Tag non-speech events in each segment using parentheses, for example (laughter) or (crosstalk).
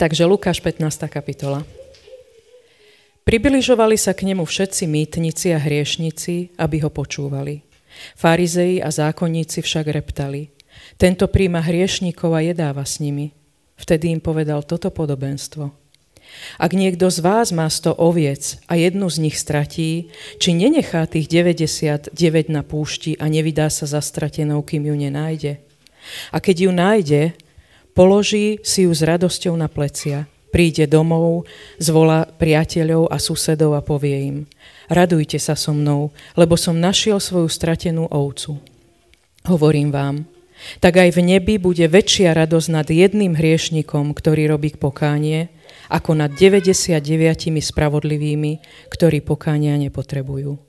Takže Lukáš 15. kapitola. Približovali sa k nemu všetci mýtnici a hriešnici, aby ho počúvali. Farizei a zákonníci však reptali. Tento príjma hriešníkov a jedáva s nimi. Vtedy im povedal toto podobenstvo. Ak niekto z vás má sto oviec a jednu z nich stratí, či nenechá tých 99 na púšti a nevydá sa za stratenou, kým ju nenájde? A keď ju nájde, položí si ju s radosťou na plecia. Príde domov, zvolá priateľov a susedov a povie im – radujte sa so mnou, lebo som našiel svoju stratenú ovcu. Hovorím vám, tak aj v nebi bude väčšia radosť nad jedným hriešnikom, ktorý robí pokánie, ako nad 99 spravodlivými, ktorí pokánia nepotrebujú.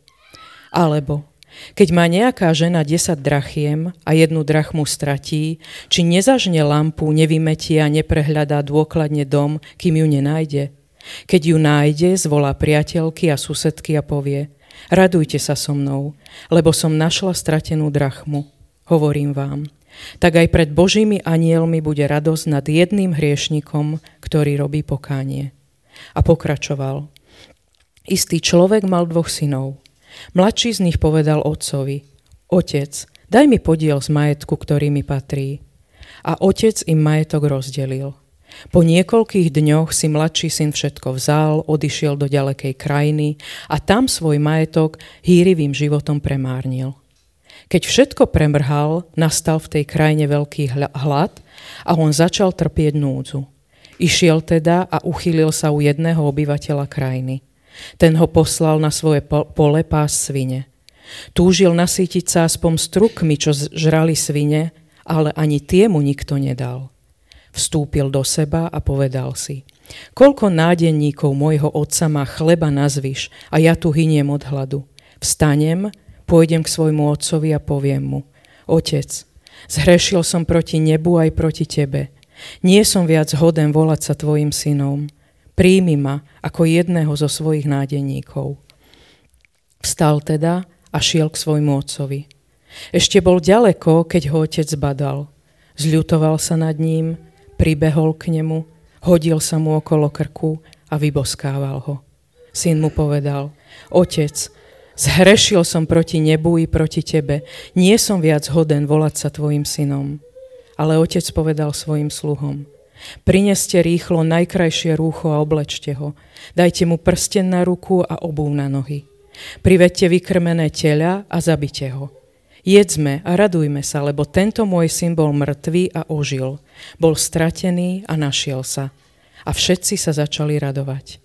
Alebo, keď má nejaká žena 10 drachiem a jednu drachmu stratí, či nezažne lampu, nevymetie a neprehľadá dôkladne dom, kým ju nenájde – keď ju nájde, zvolá priateľky a susedky a povie, radujte sa so mnou, lebo som našla stratenú drachmu. Hovorím vám, tak aj pred Božími anielmi bude radosť nad jedným hriešnikom, ktorý robí pokánie. A pokračoval. Istý človek mal dvoch synov. Mladší z nich povedal otcovi, otec, daj mi podiel z majetku, ktorý mi patrí. A otec im majetok rozdelil. Po niekoľkých dňoch si mladší syn všetko vzal, odišiel do ďalekej krajiny a tam svoj majetok hýrivým životom premárnil. Keď všetko premrhal, nastal v tej krajine veľký hlad a on začal trpieť núdzu. Išiel teda a uchylil sa u jedného obyvateľa krajiny. Ten ho poslal na svoje pole pás svine. Túžil nasýtiť sa aspoň strukmi, čo žrali svine, ale ani tie mu nikto nedal. Vstúpil do seba a povedal si, koľko nádenníkov môjho otca má chleba nazvyš a ja tu hyniem od hladu. Vstanem, pôjdem k svojmu otcovi a poviem mu, otec, zhrešil som proti nebu aj proti tebe. Nie som viac hoden volať sa tvojim synom. Príjmi ma ako jedného zo svojich nádenníkov. Vstal teda a šiel k svojmu otcovi. Ešte bol ďaleko, keď ho otec badal. Zľutoval sa nad ním, pribehol k nemu, hodil sa mu okolo krku a vyboskával ho. Syn mu povedal, otec, zhrešil som proti nebu i proti tebe, nie som viac hoden volať sa tvojim synom. Ale otec povedal svojim sluhom, prineste rýchlo najkrajšie rúcho a oblečte ho, dajte mu prsten na ruku a obúv na nohy. Privedte vykrmené tela a zabite ho Jedzme a radujme sa, lebo tento môj syn bol mŕtvý a ožil. Bol stratený a našiel sa. A všetci sa začali radovať.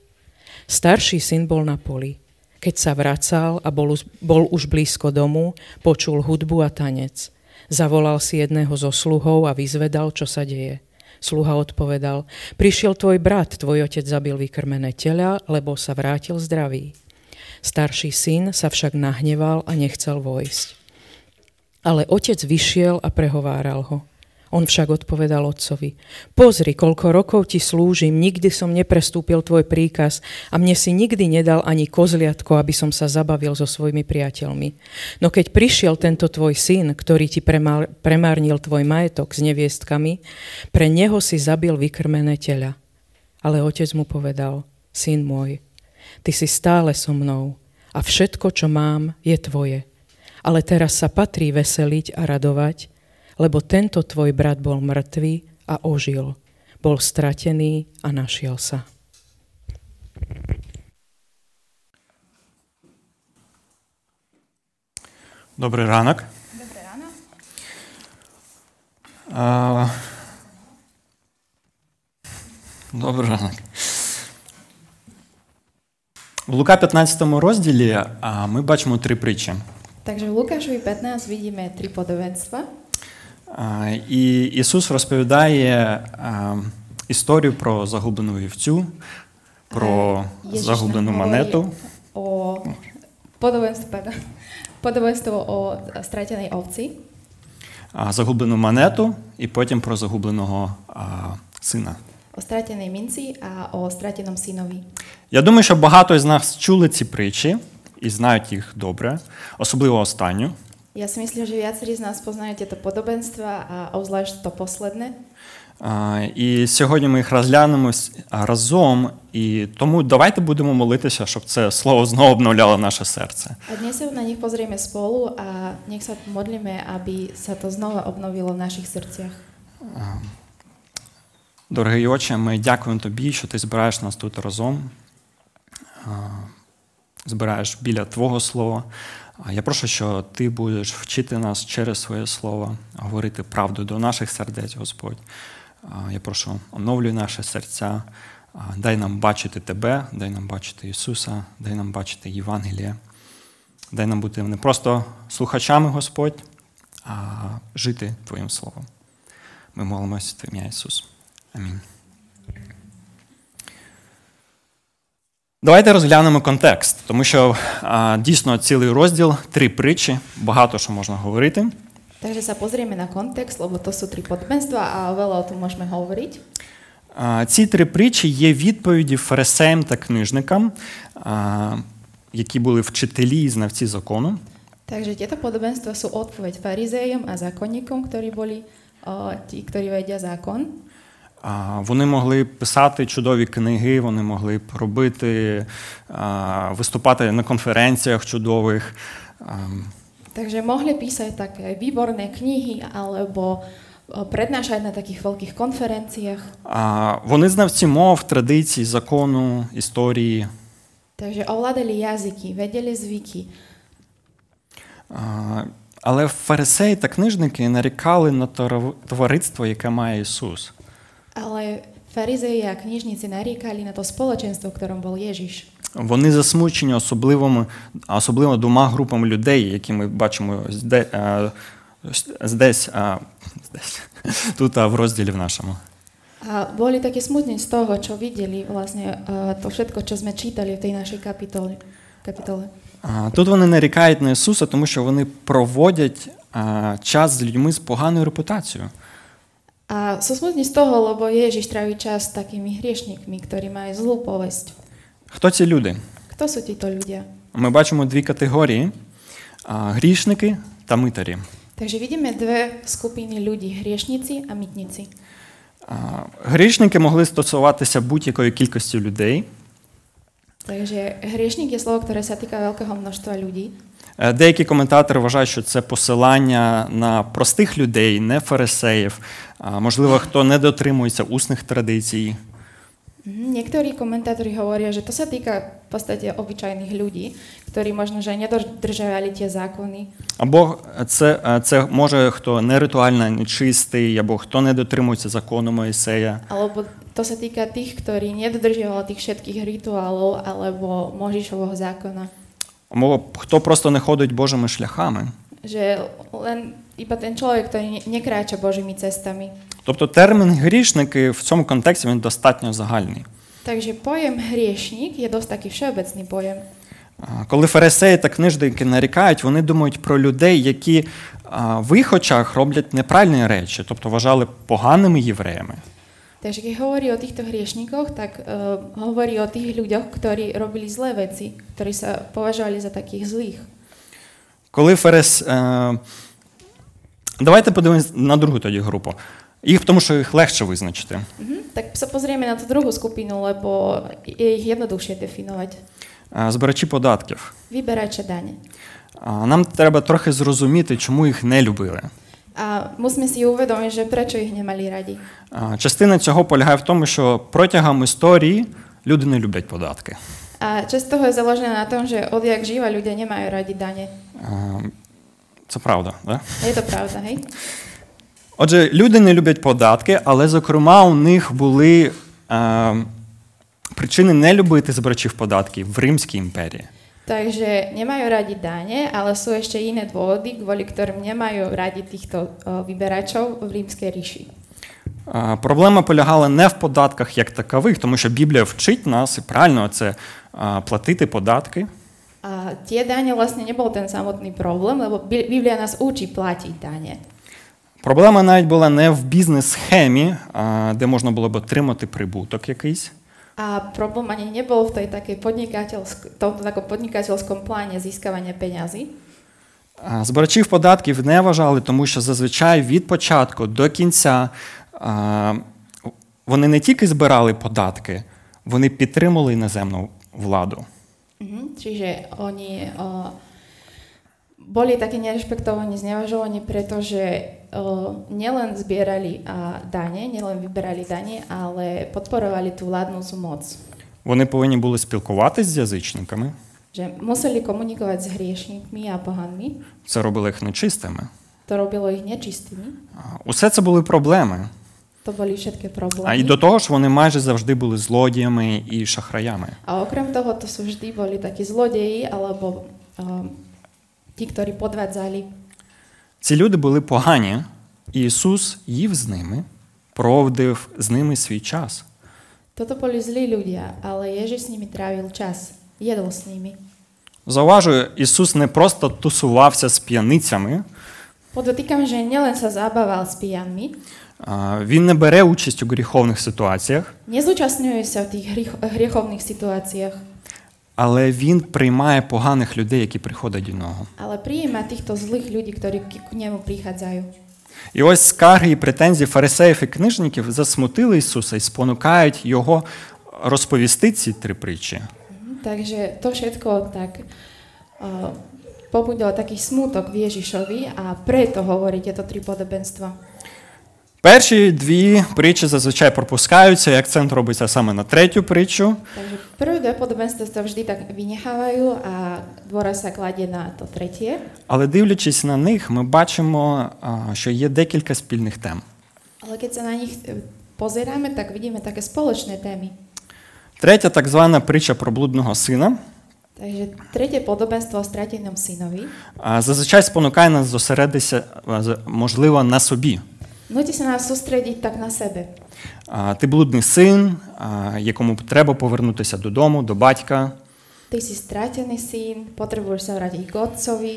Starší syn bol na poli. Keď sa vracal a bol, bol už blízko domu, počul hudbu a tanec. Zavolal si jedného zo sluhov a vyzvedal, čo sa deje. Sluha odpovedal, prišiel tvoj brat, tvoj otec zabil vykrmené tela, lebo sa vrátil zdravý. Starší syn sa však nahneval a nechcel vojsť. Ale otec vyšiel a prehováral ho. On však odpovedal otcovi, pozri, koľko rokov ti slúžim, nikdy som neprestúpil tvoj príkaz a mne si nikdy nedal ani kozliatko, aby som sa zabavil so svojimi priateľmi. No keď prišiel tento tvoj syn, ktorý ti premárnil tvoj majetok s neviestkami, pre neho si zabil vykrmené tela. Ale otec mu povedal, syn môj, ty si stále so mnou a všetko, čo mám, je tvoje ale teraz sa patrí veseliť a radovať, lebo tento tvoj brat bol mŕtvý a ožil. Bol stratený a našiel sa. Dobrý ránok. Dobré ráno. Uh, Добрий ранок. В Лука 15 розділі ми бачимо три притчі. Takže v Lukášovi 15 vidíme tri podobenstva. І Ісус розповідає історію про загублену вівцю, про загублену монету. O stratenej ovci, а, Загублену монету і потім про загубленого сина. o stratenej minci a o stratenom synovi. Я думаю, що багато з нас чули ці притчі і знають їх добре, особливо останню. Ja si myslím, že viacerí z nás poznajú tieto podobenstva a obzvlášť to posledné. А, І сьогодні ми їх розглянемо разом. І тому давайте будемо молитися, щоб це слово знову обновляло наше серце. A dnes sa na nich pozrieme spolu a nech sa modlíme, aby sa to znova obnovilo v našich srdciach. Дорогий Отче, ми дякуємо тобі, що ти збираєш нас тут разом, а, збираєш біля Твого Слова. Я прошу, що ти будеш вчити нас через своє слово, говорити правду до наших сердець, Господь. Я прошу, оновлюй наші серця, дай нам бачити Тебе, дай нам бачити Ісуса, дай нам бачити Євангеліє. Дай нам бути не просто слухачами, Господь, а жити Твоїм Словом. Ми молимося в ім'я Ісус. Амінь. Давайте розглянемо контекст, тому що а, дійсно цілий розділ, три притчі, багато що можна говорити. Takže sa pozrieme na kontext, lebo to sú tri podobenstva a veľa o tom môžeme hovoriť. А, ці три притчі є відповіді фарисеям та книжникам, а, які були вчителі і знавці закону. Takže tieto podobenstva sú odpoveď farizejom a zákonníkom, ktorí boli o, tí, ktorí vedia zákon. Вони могли писати чудові книги, вони могли б робити, виступати на конференціях чудових. Takže mohli písať také výborné knihy alebo o, prednášať na takých veľkých konferenciách. а, Вони знавці мов, традицій, закону, історії. Takže ovládali jazyky, vedeli zvyky. А, Але фарисеї та книжники нарікали на товар- товариство, яке має Ісус. Ale farizeji a knižníci naríkali na to spoločenstvo, v ktorom bol Ježiš. Вони засмучені особливими, особливо двома групами людей, які ми бачимо зде, а, здесь, а, здесь, (laughs) тут а, в розділі в нашому. A boli také smutní z toho, čo videli, vlastne to všetko, čo sme čítali v tej našej kapitole. kapitole. А, Тут вони нарікають на Ісуса, тому що вони проводять а, час з людьми з поганою репутацією. A sú smutní z toho, lebo Ježiš tráví čas s takými hriešnikmi, ktorí majú zlú povesť. Хто ці люди? Kto sú títo ľudia? Ми бачимо дві категорії: грішники та митарі. Takže vidíme dve skupiny ľudí, hriešnici a mytnici. Грішники могли стосуватися будь-якої кількості людей. Takže hriešnik je slovo, ktoré sa týka veľkého množstva ľudí. Е, Деякі коментатори вважають, що це посилання на простих людей, не фарисеїв, можливо, хто не дотримується усних традицій. Mhm, Niektorí komentátori hovoria, že to sa týka v podstate obyčajných ľudí, ktorí možno, že nedodržiavali tie zákony, Або це, е, це може хто не ритуально нечистий, або хто не дотримується закону Моїсея. alebo to sa týka tých, ktorí nedodržiavali tých všetkých rituálov alebo Možišovho zákona. Або хто просто не ходить Божими шляхами. Že len iba ten človek, ktorý ne- nekráča Božími cestami. Тобто термін грішники в цьому контексті він достатньо загальний. Takže pojem hriešnik je dosť taký všeobecný pojem. Коли фарисеї та книжники нарікають, вони думають про людей, які в їх очах роблять неправильні речі, тобто вважали поганими євреями. Takže keď hovorí o týchto hriešnikoch, tak uh, hovorí o tých ľuďoch, ktorí robili zlé veci, ktorí sa považovali za takých zlých. Коли фарис... Е... Давайте подивимось на другу тоді групу. Їх, тому що їх легше визначити. Mhm. Tak sa pozrieme na tú druhú skupinu, lebo je ich jednoduchšie definovať. Е, Збирачі податків. Dane. А, Нам треба трохи зрозуміти, чому їх не любили. A musíme si uvedomiť, že prečo ich nemali radi. А, Частина цього полягає в тому, що протягом історії люди не люблять податки. A časť toho je založená na tom, že odjak živa ľudia nemajú radi dane. А, Це правда, да? Je to pravda, hej? Отже, люди не люблять податки, але, зокрема, у них були е, причини не любити збирачів податків в Римській імперії. Takže nemajú radi dane, ale sú ešte iné dôvody, kvôli ktorým nemajú radi týchto vyberačov v rímskej ríši. Проблема полягала не в податках як такових, тому що Біблія вчить нас, і правильно це платити податки. A tie dane vlastne nebol ten samotný problém, lebo Bi- Biblia nás učí platiť dane. Проблема навіть була не в бізнес-схемі, де можна було б отримати прибуток якийсь. A problém ani nebol v tej takej podnikateľsk- tomto takom podnikateľskom pláne získavania peňazí, Е, Збирачів податків не вважали, тому що зазвичай від початку до кінця е, вони не тільки збирали податки, вони підтримували іноземну владу. Mhm. Čiže oni o, boli také nerešpektovaní, znevažovaní, pretože nielen zbierali dane, nielen vyberali dane, ale podporovali tú vládnúcu moc. Вони повинні були спілкуватись з язичниками, Že museli komunikovať s hriešnikmi a pohanmi, це робило їх нечистими. to ich nečistými. А, Усе це були проблеми. To boli všetky problémy. А і до того ж, вони майже завжди були злодіями і шахраями. Toho, to sú vždy boli takí zlodeji alebo um, tí, ktorí podvádzali. Ці люди були погані, і Ісус їв з ними, проводив з ними свій час. Toto boli zlí ľudia, ale Ježiš s nimi trávil čas. Jedol s nimi. Зауважую, Ісус не просто тусувався з п'яницями, že nielen sa zabával s pijanmi, а, він не бере участь у гріховних ситуаціях, nezúčastňuje sa v tých hrich- hriechovných situáciách, але він приймає поганих людей, які приходять до нього. ale prijíma týchto zlých ľudí, ktorí k k nemu prichádzajú. І ось скарги і претензії фарисеїв і книжників засмутили Ісуса і спонукають його розповісти ці три притчі. Takže to všetko tak uh, pobudilo taký smútok v Ježišovi a preto hovorí tieto tri podobenstva. Перші дві притчі зазвичай пропускаються, і акцент робиться саме на третю притчу. Takže prvé dve podobenstva sa vždy tak vynechávajú a dôraz sa kladie na to tretie. Але дивлячись на них, ми бачимо, а, що є декілька спільних тем. Ale keď sa na nich pozeráme, tak vidíme také spoločné témy. Третя так звана притча про блудного сина Takže tretie podobenstvo o stratenom synovi а, зазвичай спонукає нас зосередитися, а, з- можливо, на собі. Nutí sa nás sústrediť tak na sebe. А, Ти блудний син, а, якому треба повернутися додому, до батька, stratený syn, potrebuješ sa vrátiť k otcovi,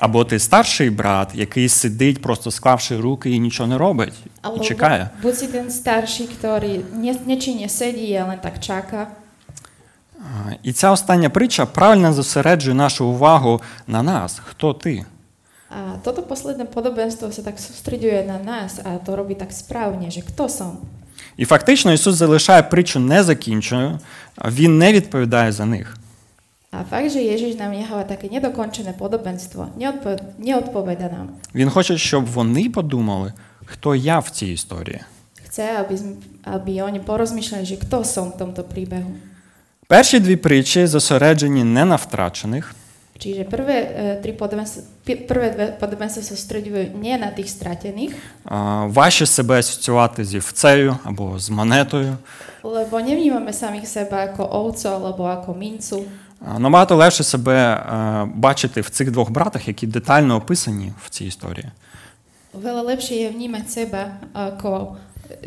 або ти старший брат, який сидить, просто склавши руки і нічого не робить, Або і чекає. si ten starší, ktorý ne, nečine sedí a len tak čaká. І ця остання притча правильно зосереджує нашу увагу на нас. Хто ти? A toto posledné podobenstvo sa tak sústreďuje na nás a to robí tak správne, že kto som. І фактично Ісус залишає притчу незакінченою, а Він не відповідає за них. A fakt, že Ježiš nám necháva také nedokončené podobenstvo, neodpo- neodpoveda nám. Він хоче, щоб вони подумали, хто я в цій історії. Chce, aby, sme, aby oni porozmýšľali, že kto som v tomto príbehu. Перші дві притчі зосереджені не на втрачених, Čiže prvé, e, tri podobenstva, prvé dve podobenstva sa sústreďujú nie na tých stratených, а, важче себе асоціювати зі вцею або з монетою. lebo nevnímame samých seba ako ovco alebo ako mincu. А, Набагато легше себе бачити в цих двох братах, які детально описані в цій історії. Veľa lepšie je vnímať seba ako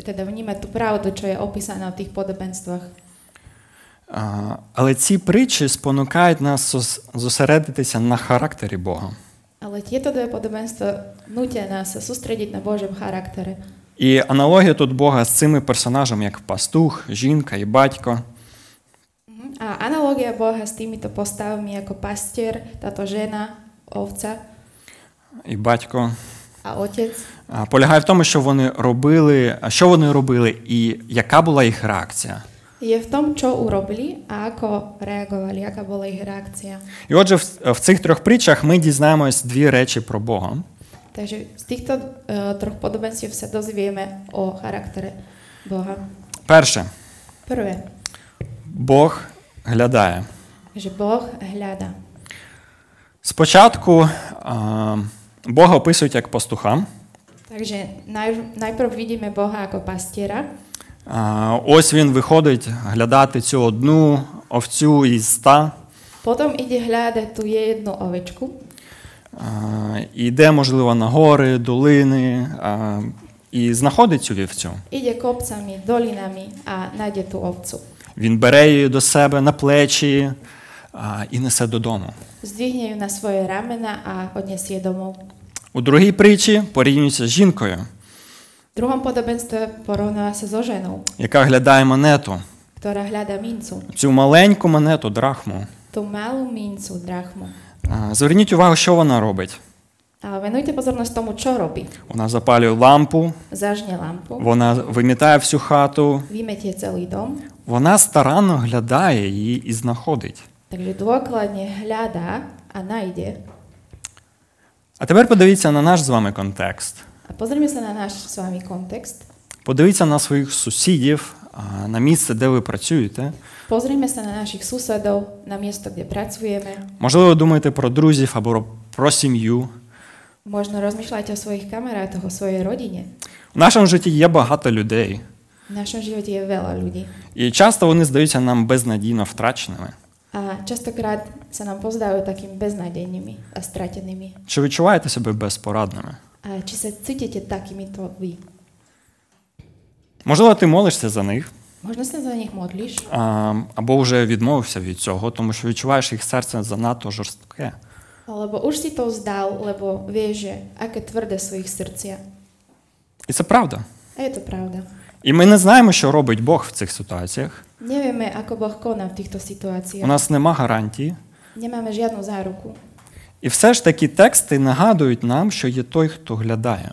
teda vnímať tú pravdu, čo je opísaná v tých podobenstvách. А, Але ці притчі спонукають нас зосередитися на характері Бога. Tieto dve podobenstva nutia nás sa sústrediť na Božom charaktere. І аналогія тут Бога з цими персонажами, як пастух, жінка і батько. Mhm. A analogia Boha s týmito postavami ako pastier, táto žena, ovca І батько а, полягає в тому, що вони робили, що вони робили, і яка була їх реакція. Je v tom, čo urobili a ako reagovali, aká bola ich reakcia. І отже, в, в цих трьох притчах ми дізнаємось дві речі про Бога. Takže z týchto uh, troch podobenstiev sa dozvieme o charaktere Boha. Перше, Prvé, Бог глядає. že Boh hľada. Спочатку а, Бога описують як пастуха. Takže najprv vidíme Boha ako pastiera. А, ось він виходить глядати цю одну овцю із ста. Ide hľadať tú jednu ovečku. А, Іде, можливо, на гори, долини і знаходить цю вівцю. Ide kopcami, dolinami a nájde tú ovcu. Він бере її до себе на плечі і несе додому. Zdvihne ju na svoje ramena a odnesie domov. У другій притчі порівнюється з жінкою, V druhom podobenstve porovnáva sa so яка глядає монету, ktorá hľada mincu. цю маленьку монету, драхму. Malú mincu, drachmu. А, Зверніть увагу, що вона робить. Venujte pozornosť tomu, čo robí. Вона запалює лампу, Zažne lampu, вона вимітає всю хату, vymetie celý dom, вона старанно глядає її і знаходить. takže dôkladne hľadá a nájde. А тепер подивіться на наш з вами контекст. Pozrime sa na náš s vami kontext. Подивіться на своїх сусідів, а, на місце, де ви працюєте. Pozrime sa na našich susedov, na miesto, kde pracujeme. Можливо, думаєте про друзів або про сім'ю. Možno rozmýšľajte o svojich kamarátoch, o svojej rodine. В нашому житті є багато людей, V našom živote je veľa ľudí. і часто вони здаються нам безнадійно втраченими. A častokrát sa nám pozdajú takými beznádejnými a stratenými. Чи відчуваєте себе безпорадними? Či sa cítite takýmito vy? Можливо, ти молишся за них, Možno sa za nich modlíš, а, або вже відмовився від цього, тому що відчуваєш їх серце занадто жорстке. si to vzdal, lebo vieš, že aké tvrdé sú ich srdcia. І це правда. To pravda. І ми не знаємо, що робить Бог в цих ситуаціях. Nevieme, ako Boh koná v týchto У situáciách. нас нема гарантії. Nemáme žiadnu záruku. І все ж таки тексти нагадують нам, що є той, хто глядає.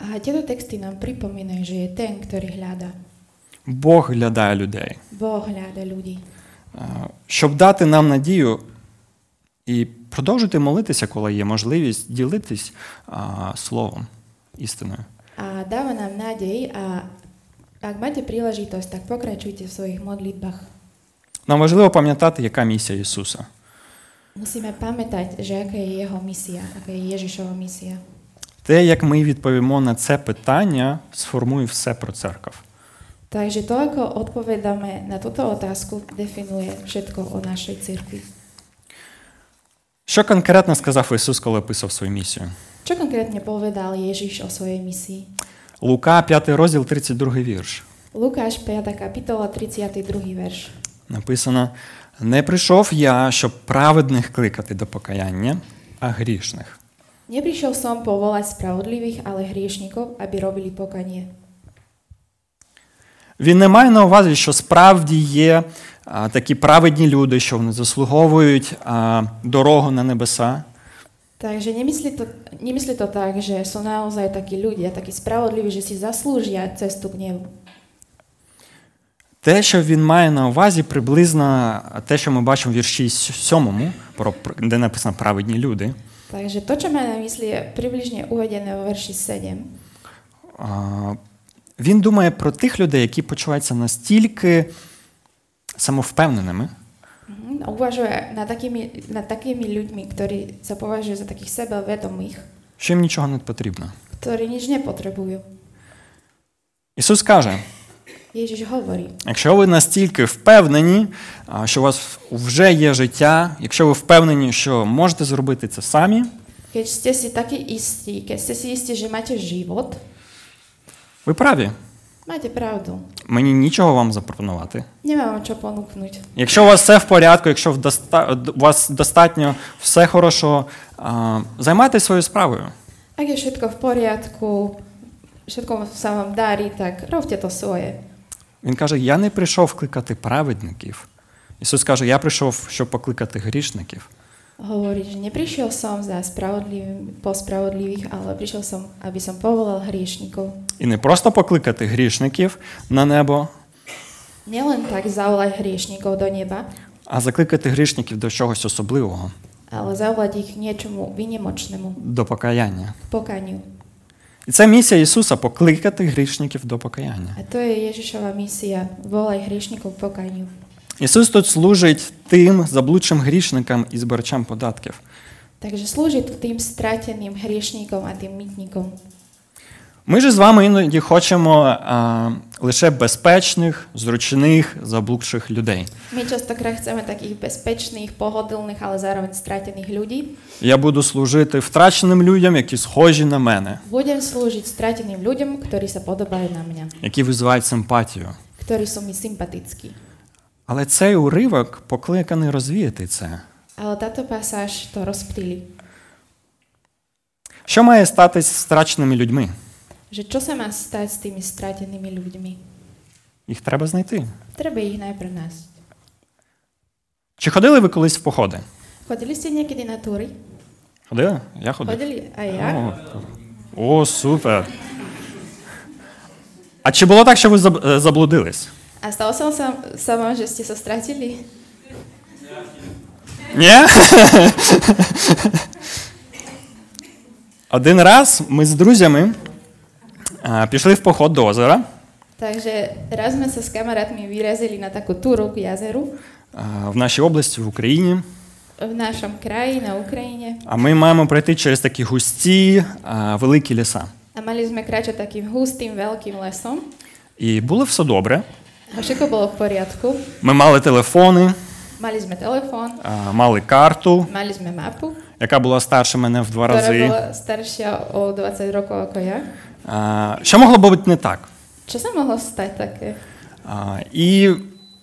A tieto texty nám pripomínajú, že je ten, ktorý hľada. Бог глядає людей. Hľada ľudí. Е, Щоб дати нам надію і продовжити молитися, коли є можливість ділитись а, словом, істиною. A dáva nám nádej a ak máte príležitosť, tak pokračujte v svojich modlitbách. Нам важливо пам'ятати, яка місія Ісуса. Musíme pamätať, že aká je jeho misia, aká je Ježišova misia. Те, як ми відповімо на це питання, сформує все про церкву. Takže to, ako odpovedáme na túto otázku, definuje všetko o našej cirkvi. Що конкретно сказав Ісус, коли описав свою місію? Čo konkrétne povedal Ježiš o svojej misii? Лука, 5 розділ, 32 вірш. Lukáš 5. kapitola, 32. verš. Написано: Не прийшов я, щоб праведних кликати до покаяння, а грішних. Neprišiel som povolať spravodlivých, ale hriešnikov, aby robili pokanie. Він не має на увазі, що справді є а, такі праведні люди, що вони заслуговують а, дорогу на небеса. Takže nemyslí to, nemyslí to tak, že sú naozaj takí ľudia, takí spravodliví, že si zaslúžia cestu k nebu. Те, що він має на увазі, приблизно те, що ми бачимо в вірші 7, про, де написано праведні люди. Takže to, čo má na mysli, približne uvedené vo verši 7. А, Він думає про тих людей, які почуваються настільки самовпевненими. A uvažuje nad takými, nad takými ľuďmi, ktorí sa považujú za takých sebavedomých, що їм нічого не потрібно. ktorí nič nepotrebujú. Ісус каже: Ježiš hovorí, якщо ви настільки впевнені, що у вас вже є життя, якщо ви впевнені, що можете зробити це самі, keď ste si takí istí, keď ste si istí, že máte život, ви праві. máte pravdu. Мені нічого вам запропонувати. Nemám vám čo ponúknuť. Якщо у вас все в порядку, якщо у вас достатньо все хорошо, а, займайтесь своєю справою. Ak je všetko v poriadku, všetko sa vám darí, tak robte to. Він каже: Я не прийшов кликати праведників. Ісус каже, я прийшов, щоб покликати грішників. Hovorí, že neprišiel som za spravodlivým, po spravodlivých, ale prišiel som, aby som povolal hriešnikov. І не просто покликати грішників на небо, Nielen tak zavolať hriešnikov do neba, а закликати грішників до чогось особливого, ale zavolať ich k niečomu до покаяння. pokaniu. І це місія Ісуса покликати грішників до покаяння. А то є Єжишова місія волай грішників покаянню. Ісус тут служить тим заблудшим грішникам і збирачам податків. Slúži tu tým strateným hriešníkom a tým mytníkom. Ми ж з вами іноді хочемо а, лише безпечних, зручних, заблудших людей. My častokrát chceme takých bezpečných, pohodlných, ale zároveň stratených ľudí. Я буду служити втраченим людям, які схожі на мене, Budem slúžiť strateným ľuďom, ktorí sa podobajú na mňa, які визивають симпатію. sú mi sympatickí. Але цей уривок покликаний розвіяти це. Ale táto pasáž to rozptýli. Що має статись з втраченими людьми? Že čo sa má stať s tými stratenými ľuďmi? Їх треба знайти. Treba ich najprv nájsť. Чи ходили ви колись в походи? Chodili ste niekedy na túry? Ходили? Я ходив. Chodili aj ja. О, о, супер. А чи було так, що ви заб- е, заблудились? Sa, sa vám, že ste sa stratili? Ні? Один раз ми з друзями е, пішли в поход до озера. Takže raz sme sa s kamarátmi vyrazili na takú túru k jazeru е, в нашій області, в Україні. v našom kraji na Ukrajine А ми маємо пройти через такі густі, е, великі ліса. a mali sme kráčať takým hustým, veľkým lesom І було все добре. všetko bolo v poriadku. Ми мали телефони, Mali sme telefón, е, mали карту, mali sme mapu, яка була старша мене в два ktorá рази. bola staršia o 20 rokov ako ja. Е, Що могло бути не так? Čo sa mohlo stať také? А, І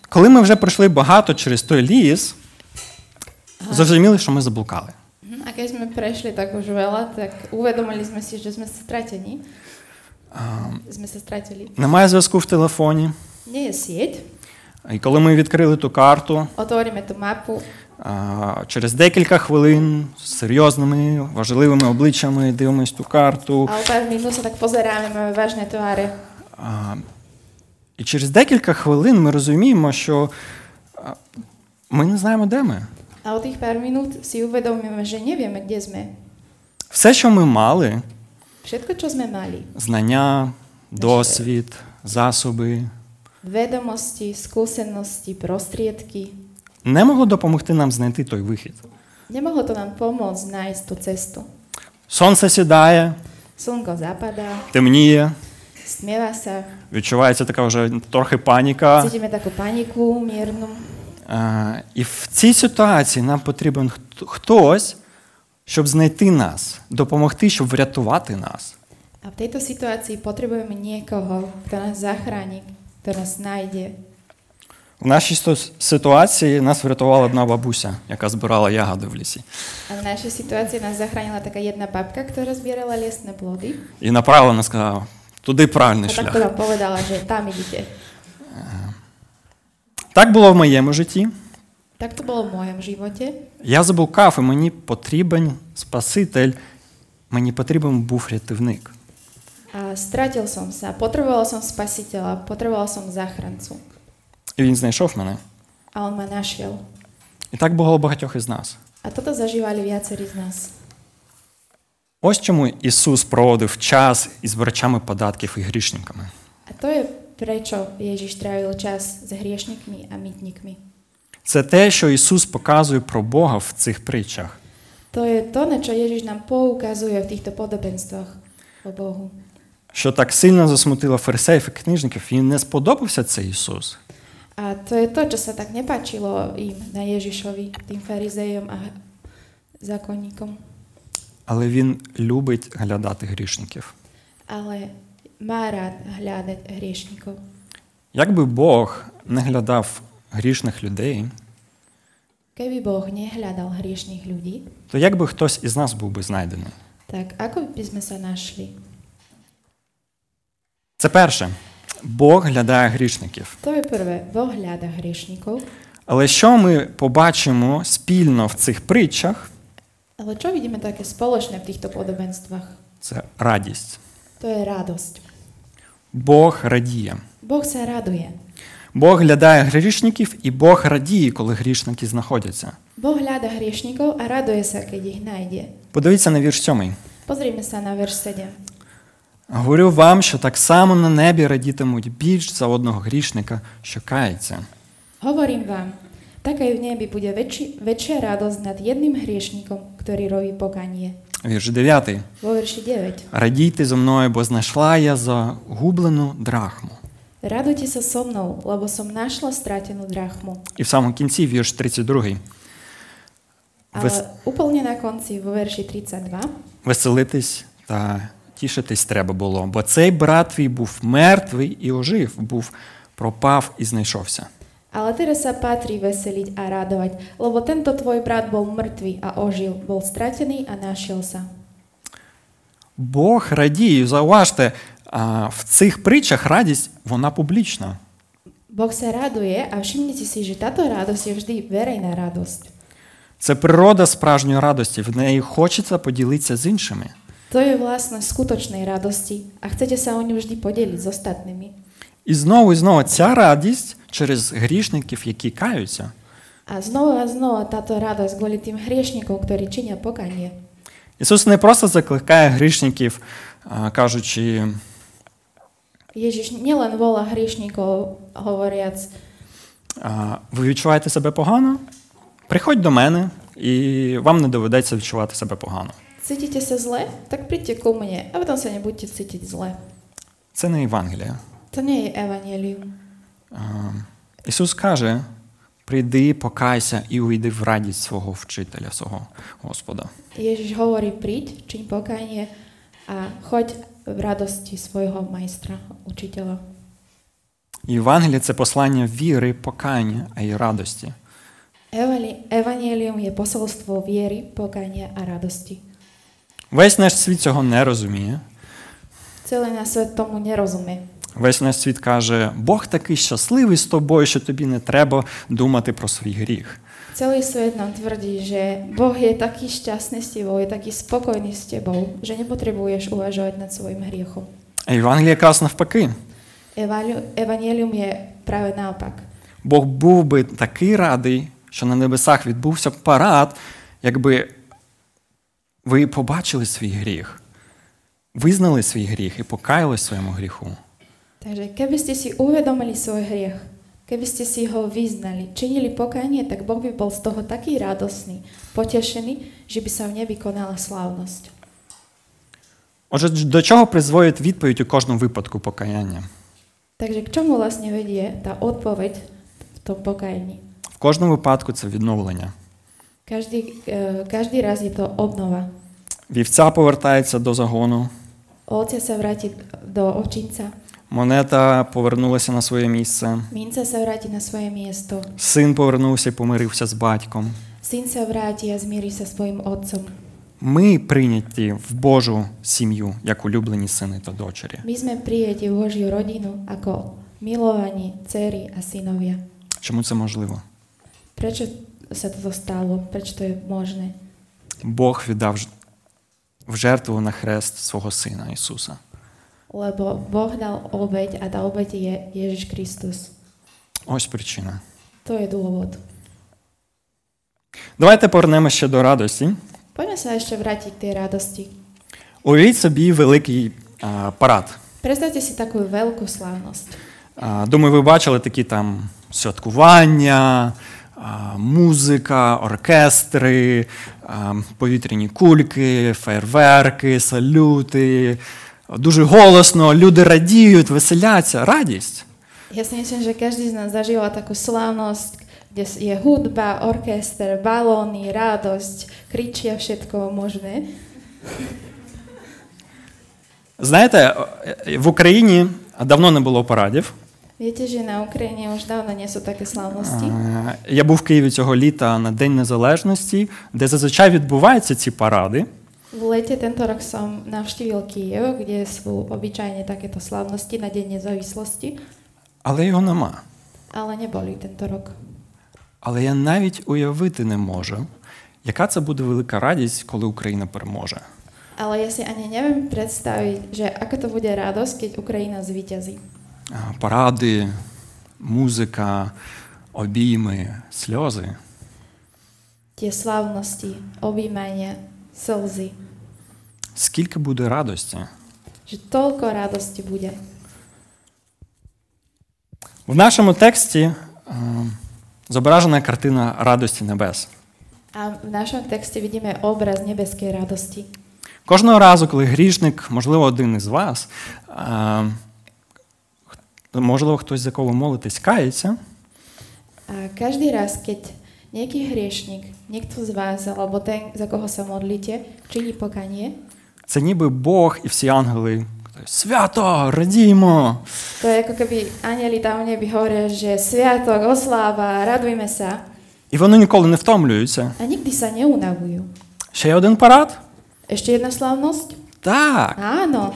коли ми вже пройшли багато через той ліс, зрозуміли, що ми заблукали. Mhm, keď sme prešli tak už veľa, tak uvedomili sme si, že sme stratení. Sme sa stratili. Немає зв'язку в телефоні. Nie je sieť. І коли ми відкрили ту карту, а, через декілька хвилин з серйозними, важливими обличчями дивимось ту карту. a o pár minút sa tak pozeráme, máme. А, І через декілька хвилин ми розуміємо, що ми не знаємо, де ми. A o tých pár minút si uvedomíme, že nevieme, kde sme. Все, що ми мали, Všetko, čo sme mali, знання, досвід, засоби, vedomosti, skúsenosti, prostriedky, не могло допомогти нам знайти той вихід. nemohlo to nám pomôcť nájsť tú cestu. Сонце сідає, Slnko zapadá, темніє, sa, відчувається така вже трохи паніка. cítime takú paniku miernu. Е, І в цій ситуації нам потрібен хто- хтось, щоб знайти нас, допомогти, щоб врятувати нас. A v tejto situácii potrebujeme niekoho, kto nás zachráni, nás nájde. В нашій ситуації нас врятувала одна бабуся, яка збирала ягоди в лісі. A v našej situácii nás zachránila taká jedna babka, ktorá zbierala lesné plody. І направо направлено сказала, туди правильний takto шлях. nám povedala, že tam idete. Так було в моєму житті. Tak to bolo v mojom živote. Я заблукав, і мені потрібен Спаситель, мені потрібен був рятівник. A stratil som sa, potreboval som spasiteľa, potreboval som záchrancu. І він знайшов мене. A on ma našiel. І так було у багатьох із нас. A toto zažívali viacerí z nás. Ось чому Ісус проводив час із збирачами податків і грішниками. A to je prečo Ježiš trávil čas s hriešnikmi a mytnikmi. Це те, що Ісус показує про Бога в цих притчах. To je to, na čo Ježiš nám poukazuje v týchto podobenstvách o Bohu. Що так сильно засмутило фарисеїв і книжників, їм не сподобався цей Ісус. A to je to, čo sa tak nepáčilo im na Ježišovi, tým farizejom a zákonníkom. Але Він любить глядати грішників. Ale má rád hľadať hriešnikov. Якби Бог не глядав грішних людей, Keby Boh nehľadal hriešných ľudí, то як би хтось із нас був би знайдений? tak ako by sme sa našli? Це перше. Бог глядає грішників. Je prvé. Boh hľada hriešnikov. Але що ми побачимо спільно в цих притчах, Ale čo vidíme také spoločné v týchto podobenstvách? це радість. To je radosť. Бог радіє. Boh sa raduje. Бог глядає грішників, і Бог радіє, коли грішники знаходяться. Hľada hriešnikov a raduje sa, keď ich nájde. Подивіться на вірш 7. Pozrime sa na verš 7. Говорю вам, що так само на небі радітимуть більш за одного грішника, що кається. Hovorím vám, tak aj v nebi bude väčší, väčšia radosť nad jedným hriešnikom, ktorý robí pokanie. Вірш 9. Vo verši 9. Радійте зо мною, бо знайшла я загублену драхму. Sa so mnou, lebo som našla stratenú drachmu. І в самому кінці вірш 32. Ale Вес- úplne na konci, vo verši 32, Веселитись та тішитись треба було, бо цей брат твій був мертвий і ожив, був пропав і знайшовся. ale teraz sa patrí veseliť a radovať, lebo tento tvoj brat bol mŕtvý a ožil, bol stratený a našiel sa. Бог радіє, зауважте, в цих притчах радість вона публічна. Sa raduje a všimnite si, že táto radosť je vždy verejná radosť. Це природа справжньої радості. В неї хочеться поділитися з іншими. To je vlastnosť skutočnej radosti a chcete sa o ňu vždy podeliť s ostatnými. І знову і знову ця радість через грішників, які каються. A znova a znova táto radosť kvôli tým hriešnikom, ktorí činia pokanie. Ісус не просто закликає грішників, а, кажучи, Ježiš nielen volá hriešnikov, hovoriac, а, ви відчуваєте себе погано? Приходь до мене, і вам не доведеться відчувати себе погано. Cítite sa zle? Tak príďte ku mne a potom sa nebudete cítiť zle. Це не Євангелія. Nie je evanelium. А, Ісус каже: прийди, покайся і увійди в радість свого вчителя, свого Господа. Ježiš hovorí, príď, čiň pokanie a choď v radosti svojho majstra, učiteľa. Євангеліє це послання віри, покаяння, а й радості. Evangelium je posolstvo viery, pokania a radosti. Весь наш світ цього не розуміє. Celý náš svet tomu nerozumie. Весь наш світ каже: Бог такий щасливий з тобою, що тобі не треба думати про свій гріх. Celý svet nám tvrdí, že Boh je taký šťastný s tebou, je taký spokojný s tebou, že nepotrebuješ uvažovať nad svojim hriechom. А Євангеліє якраз навпаки. Evangelium je práve naopak. Бог був би такий радий, що на небесах відбувся парад, якби ви побачили свій гріх, визнали свій гріх і покаялись своєму гріху. Takže keby ste si uvedomili svoj hriech, keby ste si ho vyznali, činili pokanie, tak Boh by bol z toho taký radosný, potešený, že by sa v nebi konala slávnosť. Отже, до чого призводить відповідь у кожному випадку покаяння? Takže k čomu vlastne vedie tá odpoveď v tom pokajení? В кожному випадку це відновлення. Každý, e, každý raz je to obnova. Вівця повертається до загону, Ovce sa vráti do ovčinca, монета повернулася на своє місце, minca sa vráti na svoje miesto, син повернувся і помирився з батьком. syn sa vráti a zmierí sa svojim otcom. Ми прийняті в Божу сім'ю як улюблені сини та дочері. My sme prijeti v Božiu rodinu ako milovaní dcery a synovia. Чому це можливо? Toto stalo? Prečo to je možné? Бог віддав в жертву на хрест свого сина Ісуса. Lebo Boh dal obeď a tá obeď je Ježiš Kristus. Ось причина. To je dôvod. Давайте повернемо ще до радості. Ešte vrátiť k tej radosti. Уявіть собі великий а, парад. Si takú veľkú slávnosť. А, думаю, ви бачили такі там святкування, а, музика, оркестри, повітряні кульки, фейерверки, салюти. Дуже голосно, люди радіють, веселяться. Радість. Si myslím, že každý z nás zažíva takú slávnosť, kde je hudba, orchester, balóny, radosť, kričia všetko možné. Знаєте, в Україні давно не було парадів. Viete, že na Ukrajine už dávno nie sú také slávnosti. Е, Я був в Києві цього літа на День Незалежності, де зазвичай відбуваються ці паради. V lete tento rok som navštívil Kiev, kde sú obyčajne takéto slávnosti na Deň nezávislosti, Але його нема. ale neboli tento rok. Але я навіть уявити не можу, яка це буде велика радість, коли Україна переможе. Ale ja si ani neviem predstaviť, že aká to bude radosť, keď Ukrajina zvíťazí. А, Паради, музика, обійми, сльози. Tie slávnosti, objímania, slzy, Скільки буде радості? že toľko radosti bude. В нашому тексті е, зображена картина радості небес. A v našom texte vidíme obraz nebeskej radosti. Кожного разу, коли грішник, можливо, один із вас, е, можливо, хтось, за кого молитесь, кається, každý raz, keď nejaký hriešnik, niekto z vás, alebo ten, za koho sa modlíte, činí pokanie, це ніби Бог і всі ангели свято, радімо. ako keby anieli tam v nebi hovoria, že sviatok, osláva, radujme sa І вони ніколи не втомлюються. a nikdy sa neunavujú. Ще є один парад? Ešte jedna slávnosť? Так. Áno.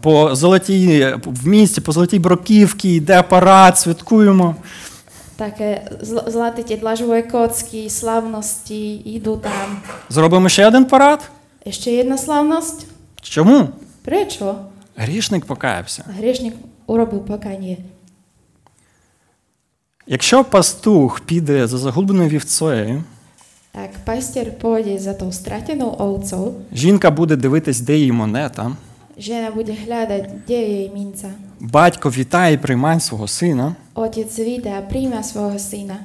По золотій в місті, по золотій бруківці йде парад, святкуємо. zl- zlaté tie dlažové kocky, slavnosti, idú. Зробимо ще один парад? Ešte jedna slavnosť? Чому? Prečo? Грішник покаявся. Hriešnik urobil покanie. Якщо пастух піде за загубленою вівцею, Ak pastier pôjde za tou stratenou ovcou, жінка буде дивитись, де її монета, bude hľadať, kde je jej minca. батько вітає і приймає свого сина, víta a príjma svojho syna.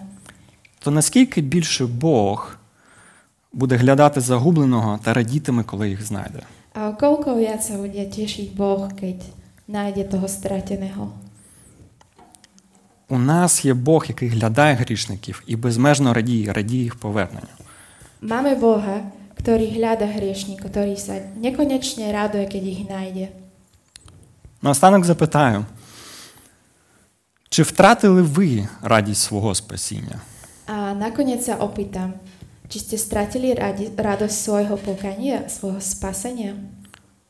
то наскільки більше Бог буде глядати загубленого та радітиме, коли їх знайде? O koľko viac sa bude tešiť Boh, keď nájde toho. У нас є Бог, який глядає грішників і безмежно радіє, радіє їх поверненню. Máme Boha, ktorý hľada hriešníkov, ktorý sa nekonečne raduje, keď ich nájde. Наостанок запитаю, чи втратили ви радість свого спасіння? A nakoniec sa opýtam, či ste stratili radi, radosť svojho pokania, svojho spasenia?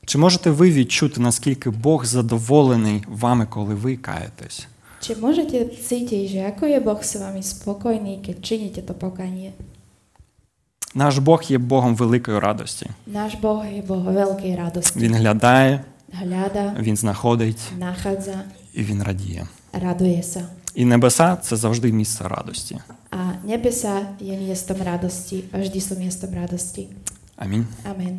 Чи можете ви відчути, наскільки Бог задоволений вами, коли ви каєтесь? Či môžete cítiť, že ako je Boh s vami spokojný, keď činíte to pokanie? Наш Бог є Богом великої радості. Náš Boh je Boh veľkej radosti. Він глядає, Hľada, він знаходить nachádza, і він радіє. raduje. І небеса це завжди місце радості. Nebesa je miestom radosti a vždy sú miestom radosti. Амінь. Amen.